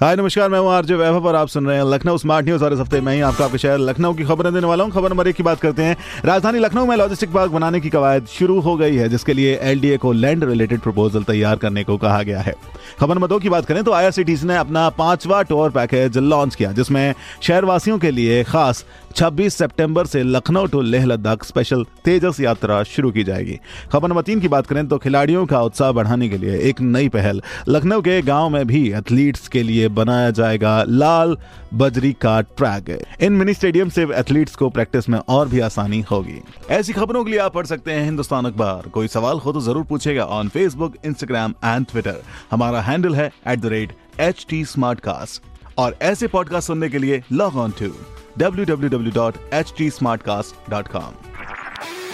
हाय, नमस्कार, मैं हूँ आरजे वैभव और आप सुन रहे हैं लखनऊ स्मार्ट न्यूज़ और इस हफ़्ते मैं ही आपको आपके शहर लखनऊ की खबरें देने वाला हूँ। खबर नंबर एक की बात करते हैं। राजधानी लखनऊ में लॉजिस्टिक पार्क बनाने की कवायद शुरू हो गई है, जिसके लिए एलडीए को लैंड रिलेटेड प्रपोजल तैयार करने को कहा गया है। खबर नंबर दो की बात करें तो आईआरसीटीसी ने अपना पांचवा टूर पैकेज लॉन्च किया, जिसमें शहरवासियों के लिए खास 26 सितंबर से लखनऊ टू लेह लद्दाख स्पेशल तेजस यात्रा शुरू की जाएगी। खबर नंबर तीन की बात करें तो खिलाड़ियों का उत्साह बढ़ाने के लिए एक नई पहल। लखनऊ के गाँव में भी एथलीट्स के लिए बनाया जाएगा लाल बजरी का ट्रैक इन मिनी स्टेडियम से एथलीट्स को प्रैक्टिस में और भी आसानी होगी। ऐसी खबरों के लिए आप पढ़ सकते हैं हिंदुस्तान अखबार। कोई सवाल हो तो ज़रूर पूछेगा on Facebook Instagram and Twitter हमारा हैंडल है एट एच टी और ऐसे पॉडकास्ट सुनने के लिए लॉग ऑन टू www.htsmartcast.com